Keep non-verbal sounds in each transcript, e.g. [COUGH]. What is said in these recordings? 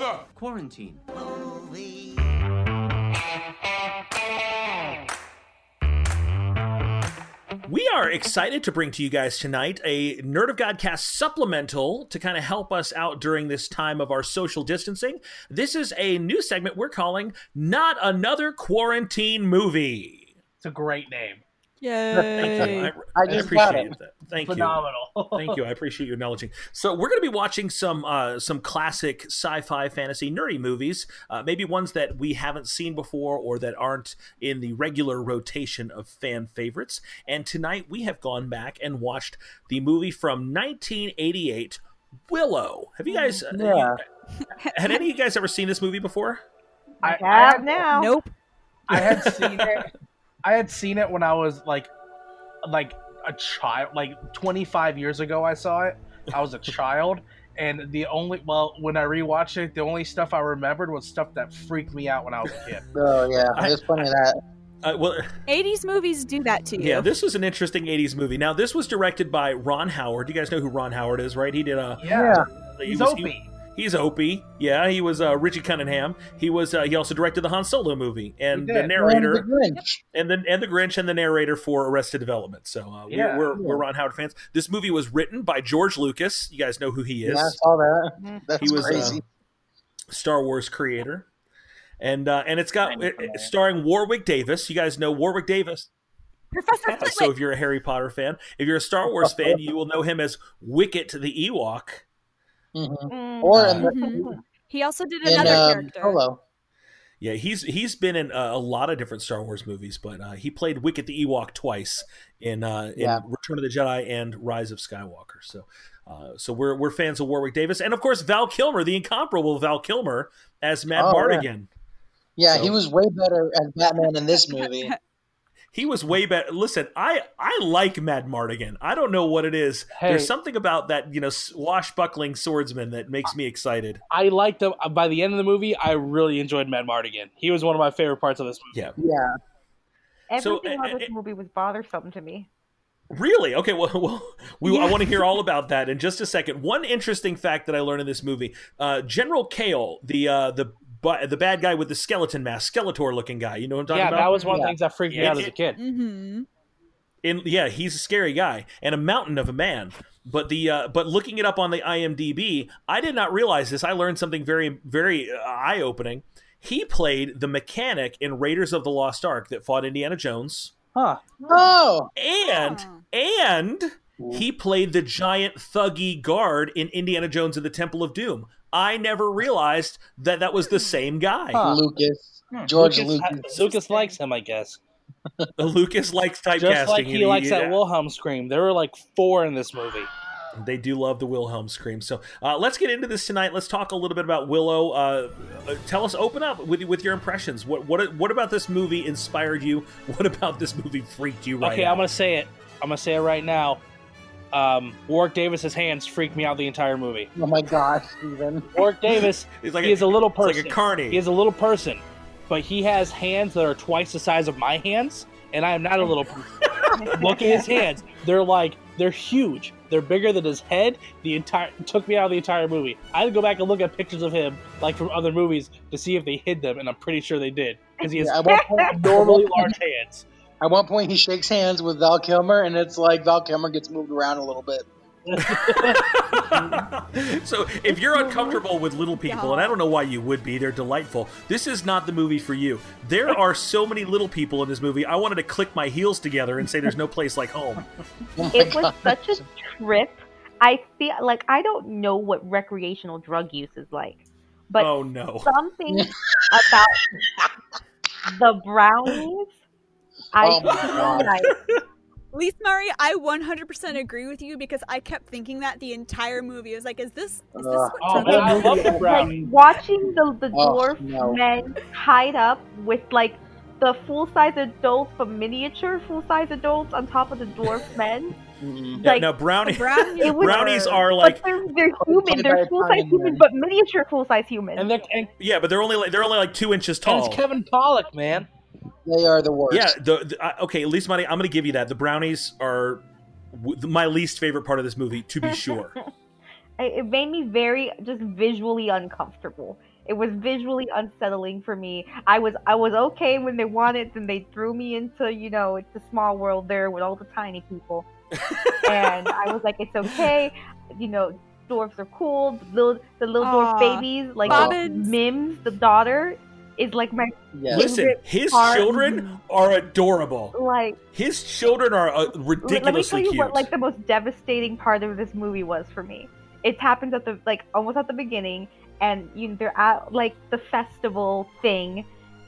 Father? Quarantine. We are excited to bring to you guys tonight a Nerd of Godcast supplemental to kind of help us out during this time of our social distancing. This is a new segment we're calling Not Another Quarantine Movie. It's a great name. Yay! I, I I appreciate it. that. Thank you. Phenomenal. Thank you. I appreciate you acknowledging. So we're going to be watching some uh, some classic sci-fi, fantasy, nerdy movies. Uh, maybe ones that we haven't seen before or that aren't in the regular rotation of fan favorites. And tonight we have gone back and watched the movie from 1988, Willow. Have you guys? uh, Yeah. had any of you guys ever seen this movie before? I, I, Have now. Nope. I had seen it. I had seen it when I was like, like a child. Like 25 years ago, I saw it. I was a [LAUGHS] child, and the only well, when I rewatched it, the only stuff I remembered was stuff that freaked me out when I was a kid. [LAUGHS] Oh yeah, there's plenty of that. Uh, well, 80s movies do that to you. yeah, this was an interesting 80s movie. Now, this was directed by Ron Howard. Do you guys know who Ron Howard is, right? He did a. Yeah, he he's was- Opie. He's Opie. Yeah, he was uh, Richie Cunningham. He was. Uh, he also directed the Han Solo movie and the narrator And the Grinch. and then and the Grinch and the narrator for Arrested Development. So uh, Yeah. we're, we're we're Ron Howard fans. This movie was written by George Lucas. You guys know who he is. Yeah, I saw that. That's he was crazy. uh, Star Wars creator, and uh, and it's got it, it's starring Warwick Davis. You guys know Warwick Davis. Professor Yeah, so if you're a Harry Potter fan, if you're a Star Wars fan, you will know him as Wicket the Ewok. Mhm. Mm. Or in, the, Mhm. He also did in another um, character. Solo. Yeah, he's he's been in uh, a lot of different Star Wars movies, but uh, he played Wicket the Ewok twice in uh, in Yeah. Return of the Jedi and Rise of Skywalker. So, uh, so we're we're fans of Warwick Davis, and of course Val Kilmer, the incomparable Val Kilmer as Matt Oh, Mardigan. Yeah, So- he was way better as Batman in this movie. [LAUGHS] He was way better. Listen, I I like Madmartigan. I don't know what it is. Hey. There's something about that you know swashbuckling swordsman that makes me excited. I liked him. By the end of the movie, I really enjoyed Madmartigan. He was one of my favorite parts of this movie. Yeah, Yeah. Everything uh, about this uh, movie was bothersome to me. Really? Okay. Well, [LAUGHS] well we, I want to hear all about that in just a second. One interesting fact that I learned in this movie: uh, General Kael, the uh, the bu- the bad guy with the skeleton mask, Skeletor looking guy. You know what I'm talking Yeah, about? Yeah, that was one of the things that freaked me Yeah, out as a kid. hmm in yeah, he's a scary guy and a mountain of a man. But the uh, but looking it up on the IMDb, I did not realize this. I learned something very very uh, eye opening. He played the mechanic in Raiders of the Lost Ark that fought Indiana Jones, Huh. Oh, and and he played the giant thuggy guard in Indiana Jones and the Temple of Doom. I never realized that that was the same guy. Huh. Lucas. George Lucas, Lucas. Lucas likes him, I guess. Lucas likes typecasting. Just like he and likes that yeah. Wilhelm scream. There were like four in this movie. They do love the Wilhelm scream. So uh, let's get into this tonight. Let's talk a little bit about Willow. Uh, uh, tell us, open up with with your impressions. What what what about this movie inspired you? [LAUGHS] What about this movie freaked you right okay, out? I'm gonna say it. I'm gonna say it right now. Um, Warwick Davis's hands freaked me out the entire movie. Oh my gosh, Steven. Warwick Davis, [LAUGHS] It's like he is a little it's like person. a carny. He is a little person, but he has hands that are twice the size of my hands, and I am not a little person. [LAUGHS] Look at his hands; they're like they're huge. They're bigger than his head. The entire took me out of the entire movie. I had to go back and look at pictures of him, like from other movies, to see if they hid them, and I'm pretty sure they did because he has Yeah, at, one point, abnormally large hands. At one point, he shakes hands with Val Kilmer, and it's like Val Kilmer gets moved around a little bit. [LAUGHS] so if you're uncomfortable with little people, and I don't know why you would be, they're delightful. This is not the movie for you. There are so many little people in this movie. I wanted to click my heels together and say, "There's no place like home." [LAUGHS] Oh my It was God. such a trip. I feel like I don't know what recreational drug use is like, but oh no! something [LAUGHS] about the brownies. I Oh my God. like, [LAUGHS] Lisa Murray, I 100% agree with you because I kept thinking that the entire movie. I was like, is this is this Ugh. what Oh man, I love the like watching the the Oh, dwarf no. men tied up with like the full size adults, but miniature full size adults on top of the dwarf [LAUGHS] men. Yeah, like, now brownie, [LAUGHS] brownies brownies are like but they're, they're human. They're full size human, but miniature full size human. And they're and, yeah, but they're only like they're only like two inches and tall. it's Kevin Pollak, man. They are the worst. Yeah, the, the uh, okay, at least money. I'm going to give you that. The brownies are w- my least favorite part of this movie, to be sure. [LAUGHS] it, it made me very just visually uncomfortable. It was visually unsettling for me. I was I was okay when they wanted, then they threw me into you know it's a small world there with all the tiny people, [LAUGHS] and I was like it's okay, you know dwarves are cool. The little the little Aw. dwarf babies like Bobbins. Mims, the daughter, is like my Yeah. Listen, his part- children are adorable. like His children are uh, Let me tell you cute. what like the most devastating part of this movie was for me. It happens at the like almost at the beginning, and you know, they're at like the festival thing,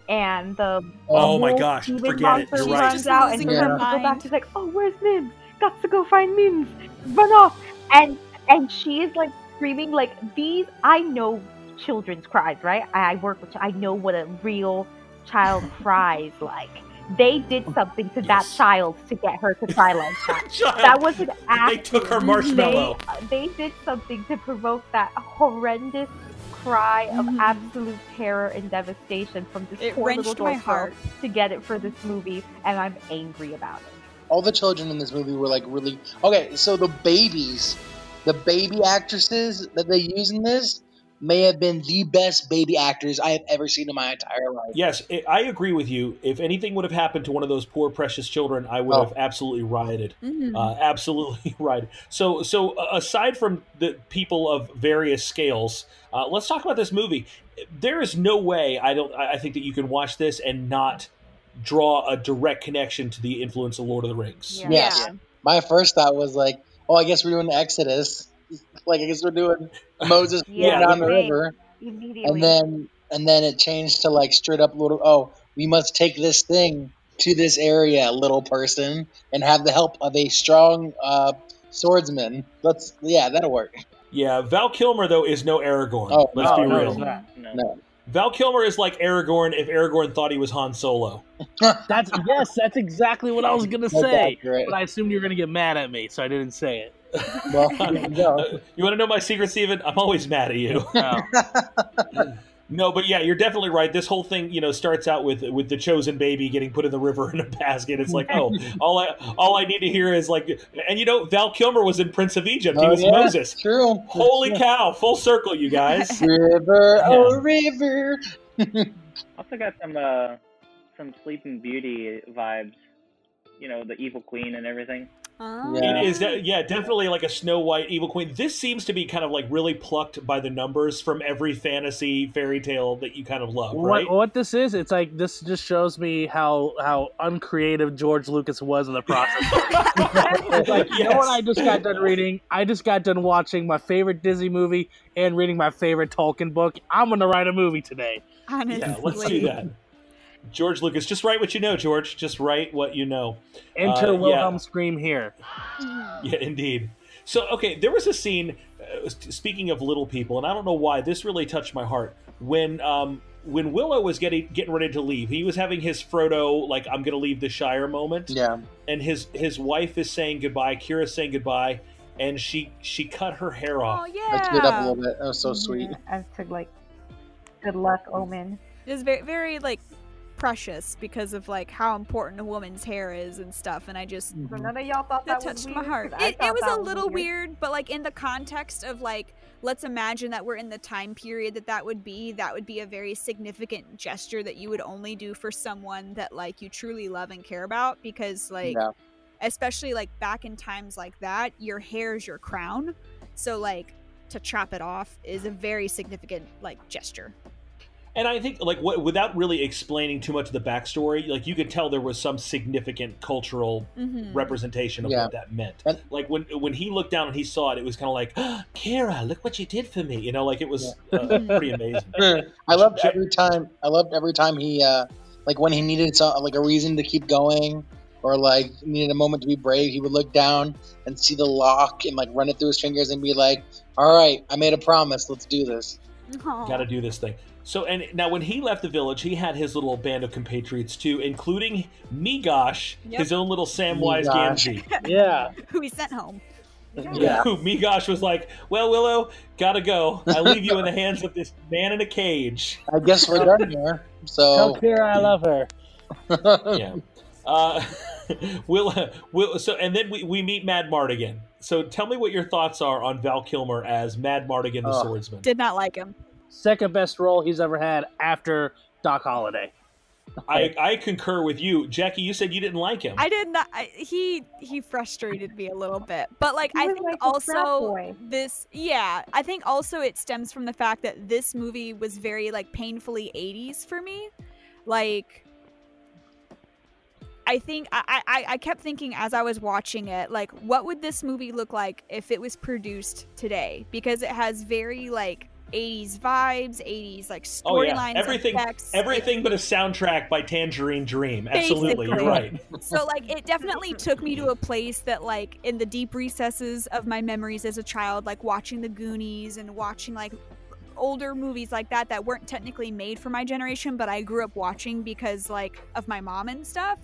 and the Oh my wolf gosh, demon forget it, monster you're She's right. runs just out, and losing he her wants to go back. mind. She's like, "Oh, where's Mims? Got to go find Mims. Run off!" And and she is like screaming like these. I know children's cries, right? I, I work with. I know what a real child [LAUGHS] cries like. They did something to that child to get her to cry like [LAUGHS] that. That was an act. they took her marshmallow. They, they did something to provoke that horrendous cry of Mhm. absolute terror and devastation from this It poor little wrenched my girl heart. to get it for this movie, and I'm angry about it. all the children in this movie were like really okay. So the babies, the baby actresses that they use in this, may have been the best baby actors I have ever seen in my entire life. Yes, I I agree with you. If anything would have happened to one of those poor precious children, I would Oh. have absolutely rioted. Mhm. Uh, absolutely [LAUGHS] rioted. So, so uh, aside from the people of various scales, uh, let's talk about this movie. There is no way I don't. I I think that you can watch this and not draw a direct connection to the influence of Lord of the Rings. Yeah. Yes. My first thought was like, oh, I guess we're doing Exodus. Like I guess we're doing Moses [LAUGHS] Yeah, down the same. river, Immediately. and then and then it changed to like straight up little. Oh, we must take this thing to this area, little person, and have the help of a strong uh, swordsman. Let's yeah, that'll work. Yeah, Val Kilmer though is no Aragorn. Oh, let's no, be no, real. it's. No. No. Val Kilmer is like Aragorn if Aragorn thought he was Han Solo. [LAUGHS] That's yes, that's exactly what I was gonna say. But I assumed you were gonna get mad at me, so I didn't say it. [LAUGHS] Well, there you. Uh, you want to know my secret, Steven? I'm always mad at you. No. [LAUGHS] No, but yeah, you're definitely right. This whole thing, you know, starts out with with the chosen baby getting put in the river in a basket. It's like, oh, [LAUGHS] all I all I need to hear is like, and you know, Val Kilmer was in Prince of Egypt. he Oh, was yeah, Moses. True. Holy cow! Full circle, you guys. River, oh river. Also got some uh some Sleeping Beauty vibes. You know, the evil queen and everything. Oh. Yeah. It is, de- yeah, definitely like a Snow White evil queen. This seems to be kind of like really plucked by the numbers from every fantasy fairy tale that you kind of love, right? What what this is? It's like this just shows me how how uncreative George Lucas was in the process. [LAUGHS] It's like you know what I just got done reading? I just got done watching my favorite Disney movie and reading my favorite Tolkien book. I'm gonna write a movie today. Honestly. Yeah, let's do that. George Lucas, just write what you know, George. Just write what you know. Enter Uh, Wilhelm yeah. Scream here. [LAUGHS] Yeah, indeed. So, okay, there was a scene. Uh, speaking of little people, and I don't know why this really touched my heart when um, when Willow was getting getting ready to leave. He was having his Frodo like I'm going to leave the Shire moment, Yeah. and his his wife is saying goodbye. Kira's saying goodbye, and she she cut her hair off. Oh yeah. I teared up a little bit. That was so sweet. As to like, good luck, Omen. It was very, very like precious because of like how important a woman's hair is and stuff. And I just So none of y'all thought that that, touched my weird, heart. 'Cause I It, it was a little weird. weird, but like in the context of like, let's imagine that we're in the time period that that would be. That would be a very significant gesture that you would only do for someone that like you truly love and care about. Because like, Yeah. especially like back in times like that, your hair is your crown. So like to chop it off is a very significant like gesture. And I think, like, what, without really explaining too much of the backstory, like you could tell there was some significant cultural Mm-hmm. representation of Yeah. what that meant. And- like when when he looked down and he saw it, it was kind of like, Kara, look what you did for me. You know, like it was uh, pretty amazing. [LAUGHS] I loved every time. I loved every time he, uh, like when he needed some, like a reason to keep going, or like needed a moment to be brave. He would look down and see the lock and like run it through his fingers and be like, "All right, I made a promise. Let's do this." Got to do this thing. So, and now when he left the village, he had his little band of compatriots too, including Meegosh, Yep. his own little Samwise Meegosh. Gamgee. [LAUGHS] Yeah. Who he sent home. Yeah. [LAUGHS] Who Meegosh was like, "Well, Willow, gotta go. I leave you in the hands of this man in a cage." I guess we're done here. Tell So Kira I love her. [LAUGHS] yeah. Uh, will will so and then we, we meet Madmartigan. So tell me what your thoughts are on Val Kilmer as Madmartigan the Oh. swordsman. Did not like him. Second best role he's ever had after Doc Holliday. I, I concur with you, Jackie. You said you didn't like him. I did not. I, he he frustrated me a little bit, but like He I think like also this yeah I think also it stems from the fact that this movie was very like painfully 80s for me, like. I think I, I I kept thinking as I was watching it, like, what would this movie look like if it was produced today? Because it has very like 80s vibes, 80s like Oh yeah, storylines, everything, everything but a soundtrack by Tangerine Dream. Absolutely, you're right. [LAUGHS] so like it definitely took me to a place that like in the deep recesses of my memories as a child like watching the goonies and watching like older movies like that that weren't technically made for my generation but i grew up watching because like of my mom and stuff.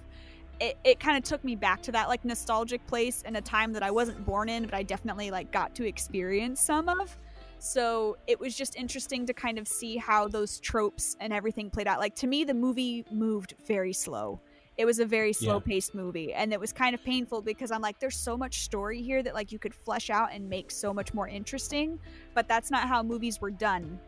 It, it kind of took me back to that like nostalgic place in a time that i wasn't born in but i definitely like got to experience some of so it was just interesting to kind of see how those tropes and everything played out. Like to me the movie moved very slow. It was a very slow paced movie and it was kind of painful because i'm like there's so much story here that like you could flesh out and make so much more interesting but that's not how movies were done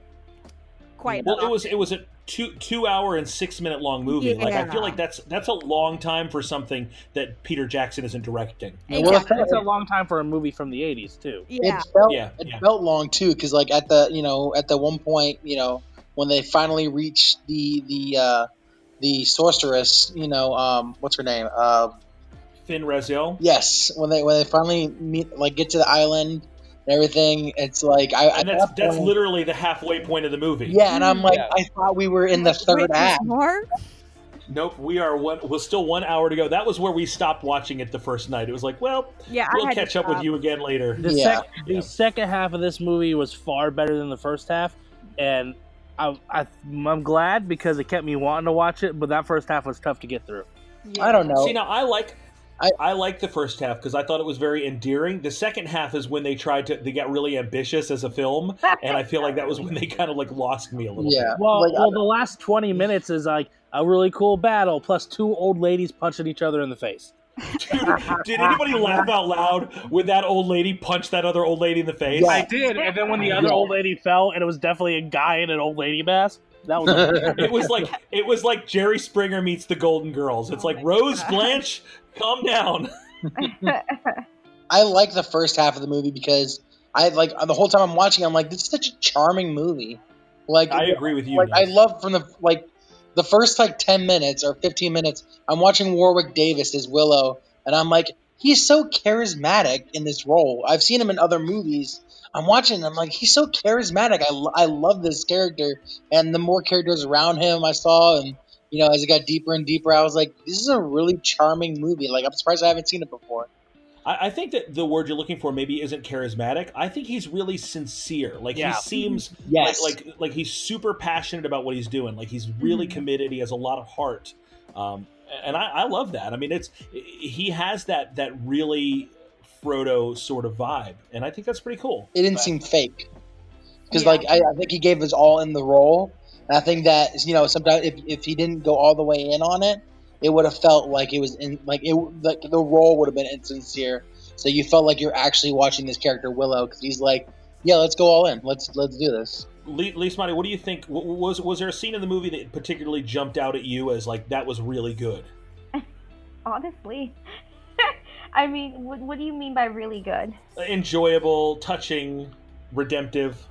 quite Well, it was it was a two two hour and six minute long movie. Like I feel like that's that's a long time for something that Peter Jackson isn't directing. Yeah, well, Exactly. That's a long time for a movie from the '80s too. yeah It felt Yeah, it yeah. felt long too, because like at the you know at the one point you know when they finally reached the the uh, the sorceress, you know um, what's her name? Uh, Fin Raziel. yes, when they when they finally meet like get to the island and everything, it's like I And that's that that's literally the halfway point of the movie. yeah, and I'm like Yeah. I thought we were in the third there's act. more Nope, we are one. Well, still one hour to go. That was where we stopped watching it the first night. It was like, well, yeah we'll catch up with you again later. The, Yeah. sec- the Yeah. second half of this movie was far better than the first half, and I, I, I'm glad because it kept me wanting to watch it. But that first half was tough to get through. I don't know. See, now I like. I- I, like the first half because I thought it was very endearing. The second half is when they tried to they got really ambitious as a film, and I feel like that was when they kind of like lost me a little. Yeah, Well, like, well, the last 20 minutes is like a really cool battle plus two old ladies punching each other in the face. Dude, did anybody laugh out loud when that old lady punched that other old lady in the face? Yeah. I did, and then when the other Yeah. old lady fell, and it was definitely a guy in an old lady mask. That was [LAUGHS] It was like it was like Jerry Springer meets the Golden Girls. It's Oh like Rose God. Blanche, calm down. [LAUGHS] I like the first half of the movie because I like the whole time I'm watching. I'm like, this is such a charming movie. Like, I agree with you. like I love from the like the first like 10 minutes or 15 minutes i'm watching warwick davis as willow and i'm like he's so charismatic in this role i've seen him in other movies i'm watching and i'm like he's so charismatic I, I love this character and the more characters around him i saw and you know as it got deeper and deeper i was like this is a really charming movie like i'm surprised i haven't seen it before I, I think that the word you're looking for maybe isn't charismatic. I think he's really sincere. Like Yeah. he seems yes like, like like he's super passionate about what he's doing. Like he's really Mhm. committed. He has a lot of heart, um, and I, I love that. I mean, it's he has that that really Frodo sort of vibe, and I think that's pretty cool. it didn't seem fake because Yeah. like I, I think he gave his all in the role and i think that you know sometimes if, if he didn't go all the way in on it it would have felt like it was in like it like the role would have been insincere so you felt like you're actually watching this character willow because he's like yeah let's go all in let's let's do this Lee, Lee Smiley, what do you think? Was was there a scene in the movie that particularly jumped out at you as like that was really good? [LAUGHS] Honestly. I mean, what, what do you mean by really good? Enjoyable, touching, redemptive.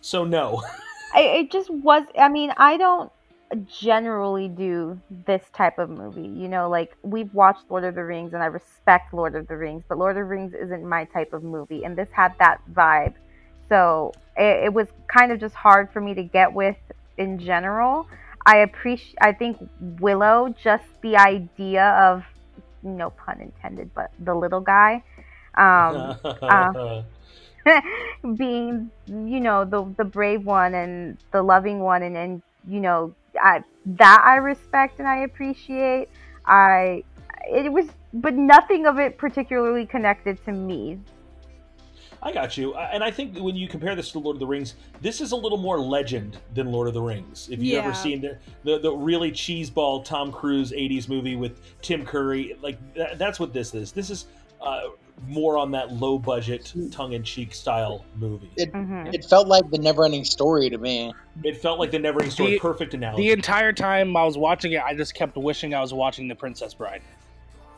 So no. [LAUGHS] I, it just was. I mean, I don't generally do this type of movie. You know, like we've watched Lord of the Rings, and I respect Lord of the Rings, but Lord of the Rings isn't my type of movie, and this had that vibe. So it, it was kind of just hard for me to get with in general. I appreciate. I think Willow, just the idea of, no pun intended, but the little guy. Um, uh, [LAUGHS] [LAUGHS] being you know the the brave one and the loving one and and you know I that I respect and I appreciate I it was but nothing of it particularly connected to me I got you. And I think when you compare this to Lord of the Rings, this is a little more legend than Lord of the Rings. If you've Yeah. ever seen the, the the really cheeseball Tom Cruise '80s movie with Tim Curry, like that, that's what this is. This is uh, more on that low budget, tongue in cheek style movie. It, hmm It felt like the never-ending story to me. It felt like the never ending story. The- Perfect analogy. The entire time I was watching it, I just kept wishing I was watching The Princess Bride.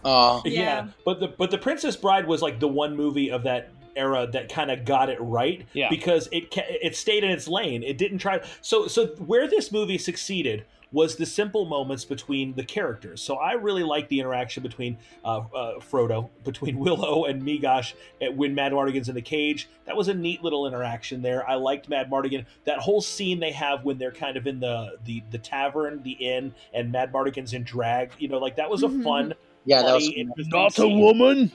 Oh, yeah. Yeah. but the but the Princess Bride was like the one movie of that era that kind of got it right Yeah. because it it stayed in its lane. It didn't try. So so where this movie succeeded was the simple moments between the characters. So I really like the interaction between uh, uh, Frodo, between [LAUGHS] Willow and Meegosh at- when Madmartigan's in the cage. That was a neat little interaction there. I liked Madmartigan. That whole scene they have when they're kind of in the the, the tavern, the inn, and Madmartigan's in drag. You know, like that was a Mhm. fun yeah, that was. funny, interesting Not a scene.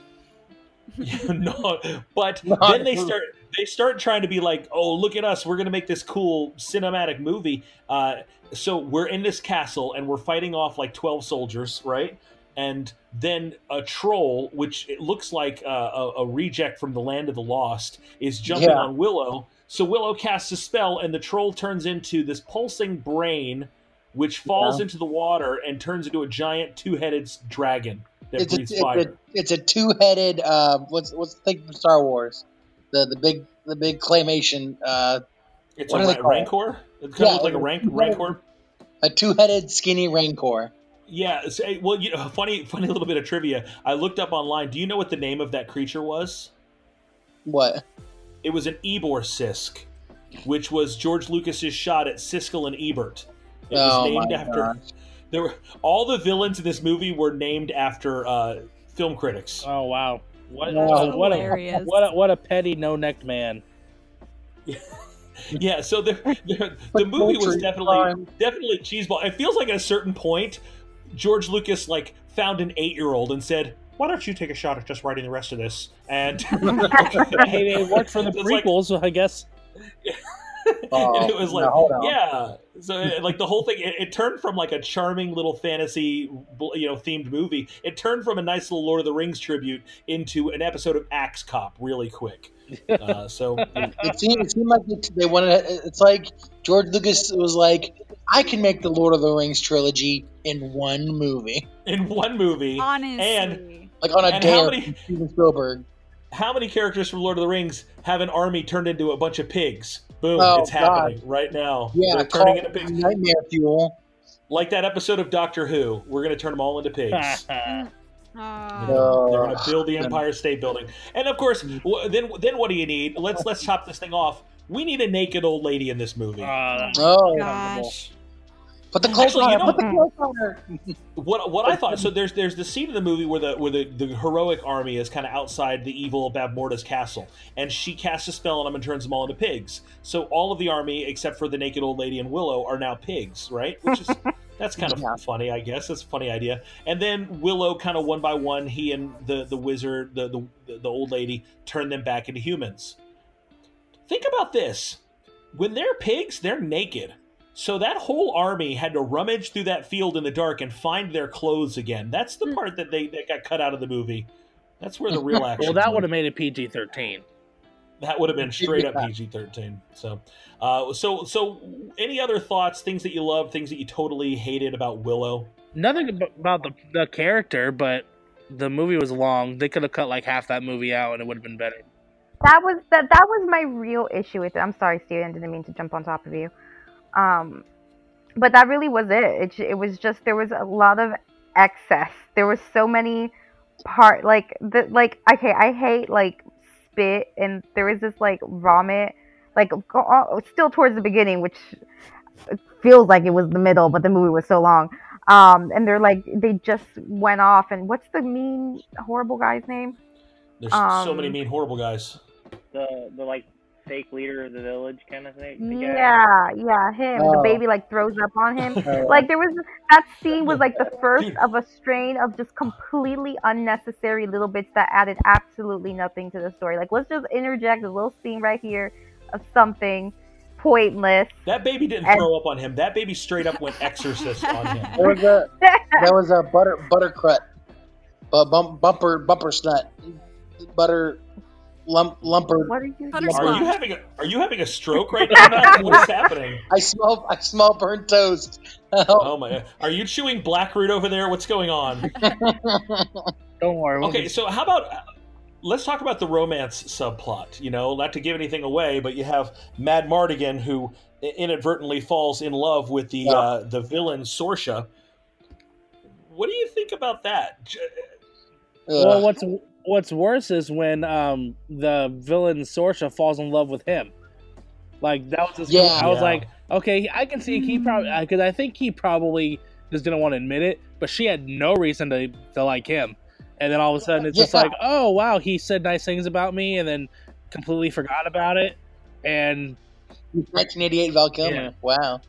[LAUGHS] no, but [LAUGHS] Not then they start they start trying to be like, oh, look at us, we're gonna make this cool cinematic movie. Uh, so we're in this castle and we're fighting off like twelve soldiers, right? And then a troll, which it looks like uh, a, a reject from the Land of the Lost, is jumping Yeah. on Willow. So Willow casts a spell, and the troll turns into this pulsing brain, which falls Yeah. into the water and turns into a giant two-headed dragon that It's a, breathes it's, a, it's a two-headed. Uh, what's what's the thing from Star Wars? The the big the big claymation. Uh, It's What a do they ra- it? rancor. It kind Yeah, of looks like a rank rancor. a two-headed skinny rancor. Yeah. it's- eh, well, you know, [LAUGHS] funny, funny little bit of trivia. I looked up online. Do you know what the name of that creature was? What? It was an Eborsisk, which was George Lucas's shot at Siskel and Ebert. It was Oh named my after. gosh. There were all the villains in this movie were named after uh, film critics. Oh wow! What Wow. what a what a what a petty no necked man. [LAUGHS] Yeah, so the the, the movie was definitely farm. definitely cheeseball. It feels like at a certain point, George Lucas like found an eight year old and said, "Why don't you take a shot at just writing the rest of this?" And [LAUGHS] Hey, it worked for the [LAUGHS] It's like- prequels, so I guess. [LAUGHS] Oh, and it was like, now, hold on. yeah. So it- like the whole thing, it, it turned from like a charming little fantasy, you know, themed movie. It turned from a nice little Lord of the Rings tribute into an episode of Axe Cop really quick. Uh, [LAUGHS] so It seemed, it seemed like they wanted. It's like George Lucas was like, I can make the Lord of the Rings trilogy in one movie, in one movie, Honestly. And like on a And dare how many- Steven Spielberg. How many characters from Lord of the Rings have an army turned into a bunch of pigs? Boom! Oh, it's happening right now. Yeah, They're turning into pigs, Nightmare Fuel. like that episode of Doctor Who. We're going to turn them all into pigs. [LAUGHS] [LAUGHS] Aw. You know, they're going Oh. to build the Empire State Building, and of course, then then what do you need? Let's let's chop this thing off. We need a naked old lady in this movie. Uh, Oh, Gosh. Put the clothes Actually, on you her. know- Put the clothes on her. what what I thought. [LAUGHS] So there's there's the scene of the movie where the where the, the heroic army is kind of outside the evil Bavmorda's castle, and she casts a spell on them and turns them all into pigs. So all of the army, except for the naked old lady and Willow, are now pigs, right? Which is [LAUGHS] that's kind of Yeah. funny, I guess. That's a funny idea. And then Willow, kind of one by one, he and the the wizard, the the, the old lady, turn them back into humans. Think about this: when they're pigs, they're naked. So that whole army had to rummage through that field in the dark and find their clothes again. That's the Hmm. part that they that got cut out of the movie. That's where the [LAUGHS] real action. well, that would have made it PG thirteen. that would have been straight up PG thirteen. So, uh, so so any other thoughts? Things that you love, things that you totally hated about Willow. Nothing about the the character, but the movie was long. They could have cut like half that movie out, and it would have been better. that was that that was my real issue with it. I'm sorry, Steven, didn't mean to jump on top of you. Um, but that really was it. It it was just there was a lot of excess. There was so many part like the like okay, I hate like spit and there was this like vomit like still towards the beginning, which feels like it was the middle, but the movie was so long. Um, and they're like they just went off. And what's the mean horrible guy's name? There's so many Um, mean, horrible guys. The the like fake leader of the village kind of thing. Yeah, yeah, him. The Oh. baby like throws up on him. [LAUGHS] Like there was that scene was like the [LAUGHS] first of a strain of just completely unnecessary little bits that added absolutely nothing to the story. Like let's just interject a little scene right here of something pointless. That baby didn't And- throw up on him. That baby straight up went exorcist on him. there was a [LAUGHS] there was a butter buttercrut, bu- bump, bumper bumper snut, butter lump lumper. what are you Butter Are you having a Are you having a stroke right now? What's happening? [LAUGHS] I smell I smell burnt toast. [LAUGHS] Oh my! Are you chewing blackroot over there? What's going on? [LAUGHS] Don't worry. we'll Okay, get- so how about let's talk about the romance subplot. You know, not to give anything away, but you have Madmartigan who inadvertently falls in love with the Yeah. uh, the villain Sorsha. What do you think about that? J- Well, what's what's worse is when um the villain Sorsha falls in love with him. Like that was just, Yeah. I was Yeah. like, okay, I can see he probably because I think he probably just didn't want to admit it, but she had no reason to to like him. And then all of a sudden, it's just like, oh wow, he said nice things about me, and then completely forgot about it. And 1988 Val Kilmer. Yeah. Wow.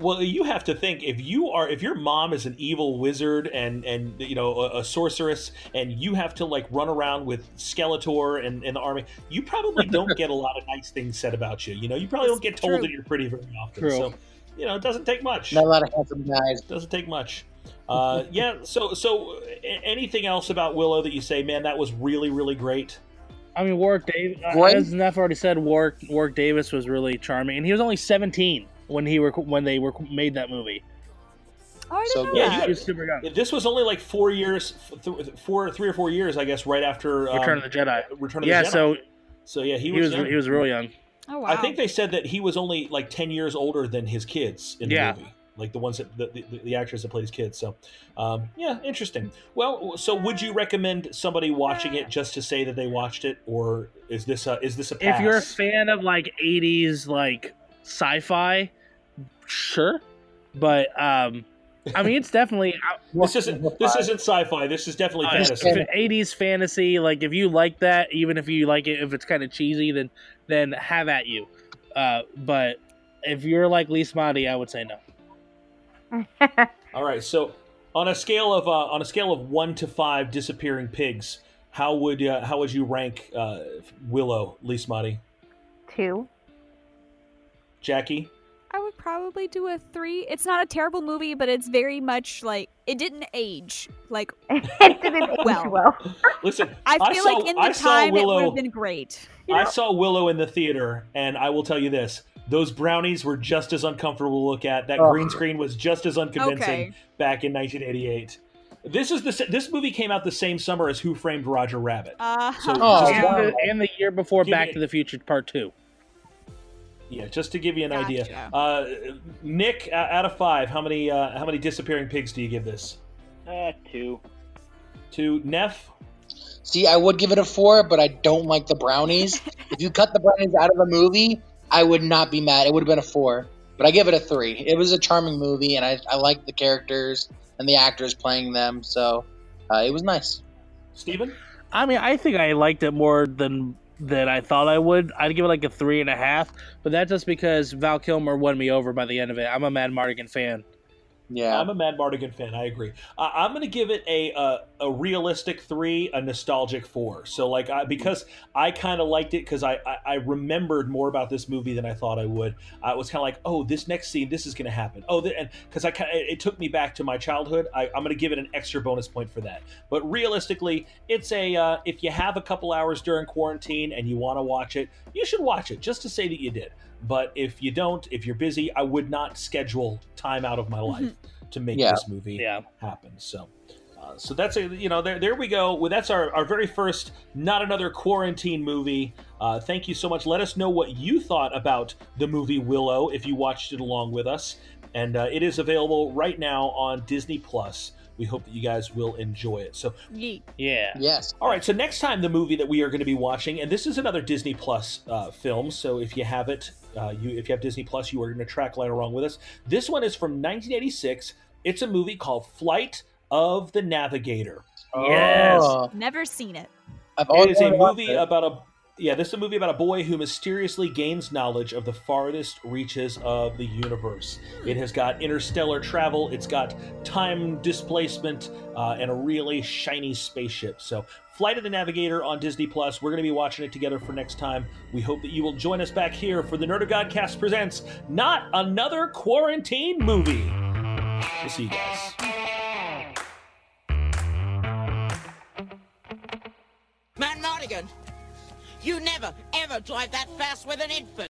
Well, you have to think if you are if your mom is an evil wizard and and you know a, a sorceress and you have to like run around with Skeletor and, and the army, you probably don't get a lot of nice things said about you. You know, you probably don't get told True. that you're pretty very often. True. So, you know, it doesn't take much. Not a lot of handsome guys. Doesn't take much. Uh, [LAUGHS] yeah. So so anything else about Willow that you say, man, that was really really great. I mean, Warwick Davis, Gwen? as Neff already said, Warwick, Warwick Davis was really charming, and he was only 17 when he were when they were made that movie. Oh, I So. Yeah, you- He was super young. This was only like four years, th- four, three or four years, I guess, right after um, Return of the Jedi. Return of Yeah, the Jedi. so so yeah, he he was. was he was real young. Oh wow. I think they said that he was only like ten years older than his kids in the Yeah. movie, like the ones that the, the, the actors that played his kids. So, um, yeah, interesting. Well, so would you recommend somebody watching it just to say that they watched it, or is this a, is this a pass? If you're a fan of like 80s like sci-fi, sure, but um, I mean it's definitely [LAUGHS] this isn't this isn't sci-fi. This is definitely uh, fantasy. 80s fantasy. Like if you like that, even if you like it, if it's kind of cheesy, then then have at you. Uh, but if you're like Lee Smotty, I would say no. [LAUGHS] All right, so on a scale of uh, on a scale of one to five disappearing pigs, how would uh, how would you rank uh, Willow, Lee Smotty, Two. Jackie? I would probably do a three. It's not a terrible movie, but it's very much like it didn't age. Like [LAUGHS] it didn't age Well. well. [LAUGHS] Listen, I I feel saw- like in the I saw time it would have been great. You I saw Willow in the theater, and I will tell you this: those brownies were just as uncomfortable to look at. That Oh. green screen was just as unconvincing Okay. back in 1988. This is the this movie came out the same summer as Who Framed Roger Rabbit. Uh, So- Oh, and, the, and the year before Give Back me- to the Future Part Two. Yeah, just to give you an idea. Uh, Nick, uh, out of five, how many uh, how many disappearing pigs do you give this? Uh, two. To Neff, See, I would give it a four, but I don't like the brownies. [LAUGHS] if you cut the brownies out of the movie, I would not be mad. It would have been a four, but I give it a three. It was a charming movie, and I, I liked the characters and the actors playing them, so uh, it was nice. Steven? I mean, I think I liked it more than than I thought I would. I'd give it like a three and a half, but that's just because Val Kilmer won me over by the end of it. I'm a Madmartigan fan. Yeah, I'm a Madmartigan fan. I agree. Uh, I'm going to give it a, a a realistic three, a nostalgic four. So like, I, because I kind of liked it because I, I I remembered more about this movie than I thought I would. I was kind of like, oh, this next scene, this is going to happen. Oh, and because I kind it took me back to my childhood. I, I'm going to give it an extra bonus point for that. But realistically, it's a uh, if you have a couple hours during quarantine and you want to watch it, you should watch it just to say that you did. But if you don't, if you're busy, I would not schedule time out of my life to make Yeah. this movie Yeah. happen. So, uh, so that's a you know there there we go. Well, that's our our very first not another quarantine movie. Uh, thank you so much. Let us know what you thought about the movie Willow if you watched it along with us, and uh, it is available right now on Disney Plus. We hope that you guys will enjoy it. So. Yeah. yes. all right. So next time, the movie that we are going to be watching, and this is another Disney Plus uh, film. So if you have it, uh, you if you have Disney Plus, you are going to track right along with us. This one is from 1986. It's a movie called Flight of the Navigator. Yes. Oh, Never seen it. I've It always a wanted to watch movie about a yeah. This is a movie about a boy who mysteriously gains knowledge of the farthest reaches of the universe. It has got interstellar travel. It's got time displacement uh, and a really shiny spaceship. So, Flight of the Navigator on Disney Plus. We're going to be watching it together for next time. We hope that you will join us back here for the Nerd of Godcast presents not another quarantine movie. We'll see you guys. Man Mardigan, you never, ever drive that fast with an infant.